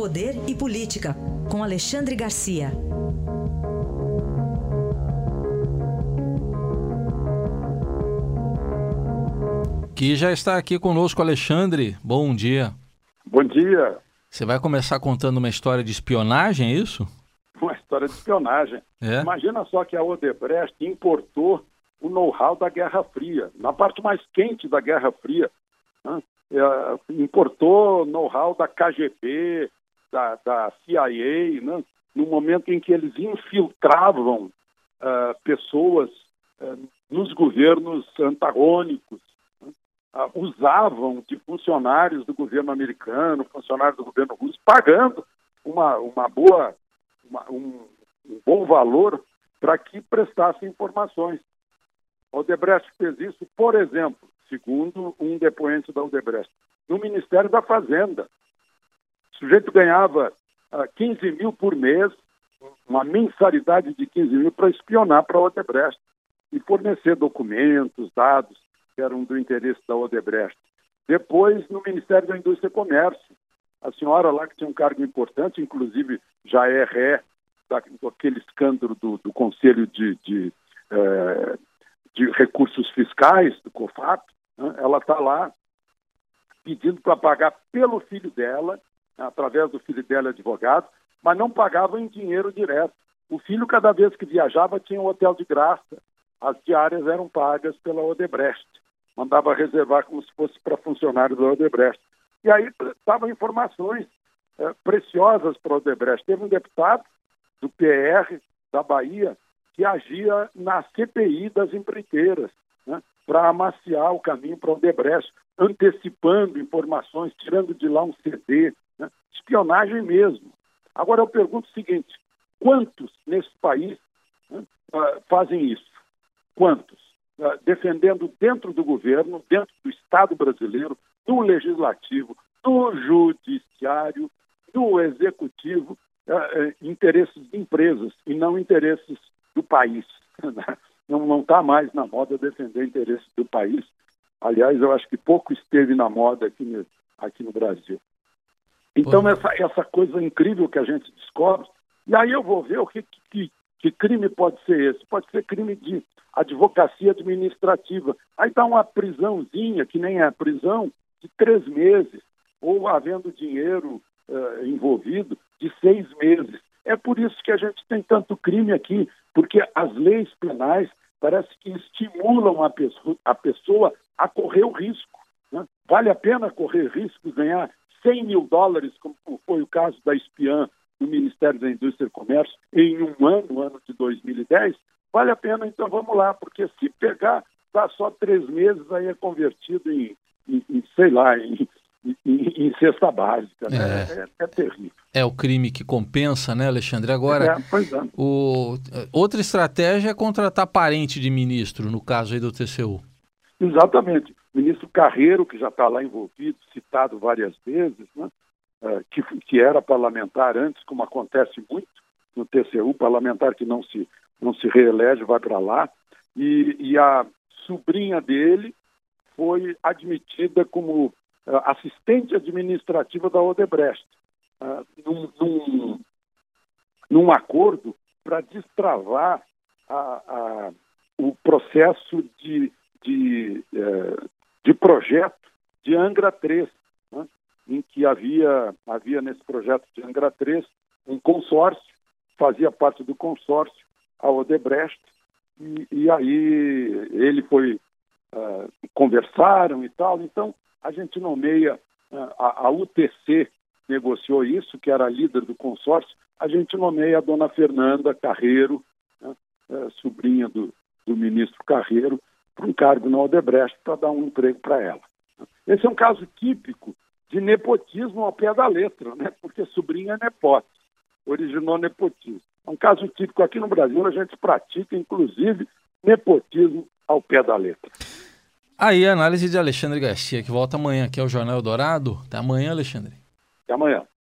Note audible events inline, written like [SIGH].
Poder e Política, com Alexandre Garcia. Que já está aqui conosco, Alexandre. Bom dia. Bom dia. Você vai começar contando uma história de espionagem, é isso? Uma história de espionagem. É? Imagina só que a Odebrecht importou o know-how da Guerra Fria, na parte mais quente da Guerra Fria. Né? É, importou know-how da KGB, da, da CIA, né? no momento em que eles infiltravam uh, pessoas uh, nos governos antagônicos, né? uh, usavam de funcionários do governo americano, funcionários do governo russo, pagando uma, uma boa, uma, um, um bom valor para que prestassem informações. Odebrecht fez isso, por exemplo, segundo um depoente da Odebrecht, no Ministério da Fazenda. O sujeito ganhava uh, ah, 15 mil por mês, uma mensalidade de 15 mil para espionar para a Odebrecht e fornecer documentos, dados que eram do interesse da Odebrecht. Depois, no Ministério da Indústria e Comércio, a senhora lá que tinha um cargo importante, inclusive já é ré daquele escândalo do, do Conselho de, de, eh, de Recursos Fiscais, do COFAP, né? ela está lá pedindo para pagar pelo filho dela, através do filho dela advogado, mas não pagava em dinheiro direto. O filho, cada vez que viajava, tinha um hotel de graça. As diárias eram pagas pela Odebrecht. Mandava reservar como se fosse para funcionários da Odebrecht. E aí estavam informações é, preciosas para a Odebrecht. Teve um deputado do PR da Bahia que agia na CPI das empreiteiras, né, para amaciar o caminho para o Odebrecht, antecipando informações, tirando de lá um CD, né, espionagem mesmo. Agora eu pergunto o seguinte: quantos nesse país né, uh, fazem isso? Quantos? Uh, defendendo dentro do governo, dentro do Estado brasileiro, no legislativo, no judiciário, no executivo, uh, interesses de empresas e não interesses do país. [LAUGHS] Não está mais na moda defender interesses do país. Aliás, eu acho que pouco esteve na moda aqui no, aqui no Brasil. Então, essa, essa coisa incrível que a gente descobre, e aí eu vou ver o que, que, que crime pode ser esse. Pode ser crime de advocacia administrativa. Aí dá uma prisãozinha, que nem é prisão, de três meses, ou havendo dinheiro uh, envolvido, de seis meses. É por isso que a gente tem tanto crime aqui, porque as leis penais parece que estimulam a pessoa, a, pessoa a correr o risco. Né? Vale a pena correr risco, ganhar 100 mil dólares, como foi o caso da espiã do Ministério da Indústria e Comércio, em um ano, ano de 2010? Vale a pena, então vamos lá, porque se pegar, dá só três meses, aí é convertido em, em, em sei lá, em, em, em cesta básica. Né? É. É, é, terrível. É o crime que compensa, né, Alexandre? Agora, é, pois é. O, outra estratégia é contratar parente de ministro, no caso aí do TCU. Exatamente. O ministro Carreiro, que já está lá envolvido, citado várias vezes, né? É, que, que era parlamentar antes, como acontece muito no TCU, parlamentar que não se, não se reelege, vai para lá, e, e a sobrinha dele foi admitida como assistente administrativa da Odebrecht, uh, num, num, num, acordo para destravar a, a, o processo de, de, uh, de projeto de Angra 3, né, em que havia, havia nesse projeto de Angra 3 um consórcio, fazia parte do consórcio a Odebrecht, e, e aí ele foi, conversaram e tal, então a gente nomeia, né, a, a UTC negociou isso, que era a líder do consórcio, a gente nomeia a dona Fernanda Carreiro, né, é, sobrinha do, do ministro Carreiro, para um cargo na Odebrecht para dar um emprego para ela. Esse é um caso típico de nepotismo ao pé da letra, né? porque sobrinha é nepote, originou nepotismo. É um caso típico aqui no Brasil, a gente pratica, inclusive, nepotismo ao pé da letra. Aí a análise de Alexandre Garcia, que volta amanhã aqui ao Jornal Dourado. Até amanhã, Alexandre. Até amanhã.